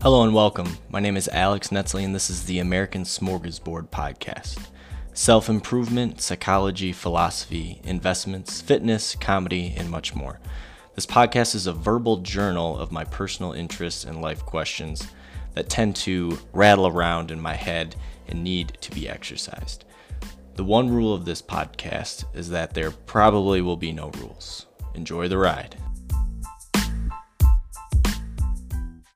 Hello and welcome. My name is Alex Netzley, and this is the American Smorgasbord podcast. Self improvement, psychology, philosophy, investments, fitness, comedy, and much more. This podcast is a verbal journal of my personal interests and life questions that tend to rattle around in my head and need to be exercised. The one rule of this podcast is that there probably will be no rules. Enjoy the ride.